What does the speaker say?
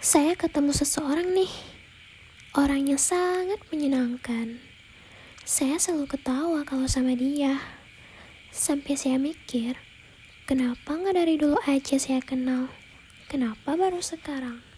Saya ketemu seseorang nih, orangnya sangat menyenangkan. Saya selalu ketawa kalau sama dia. Sampai saya mikir, kenapa nggak dari dulu aja saya kenal? Kenapa baru sekarang?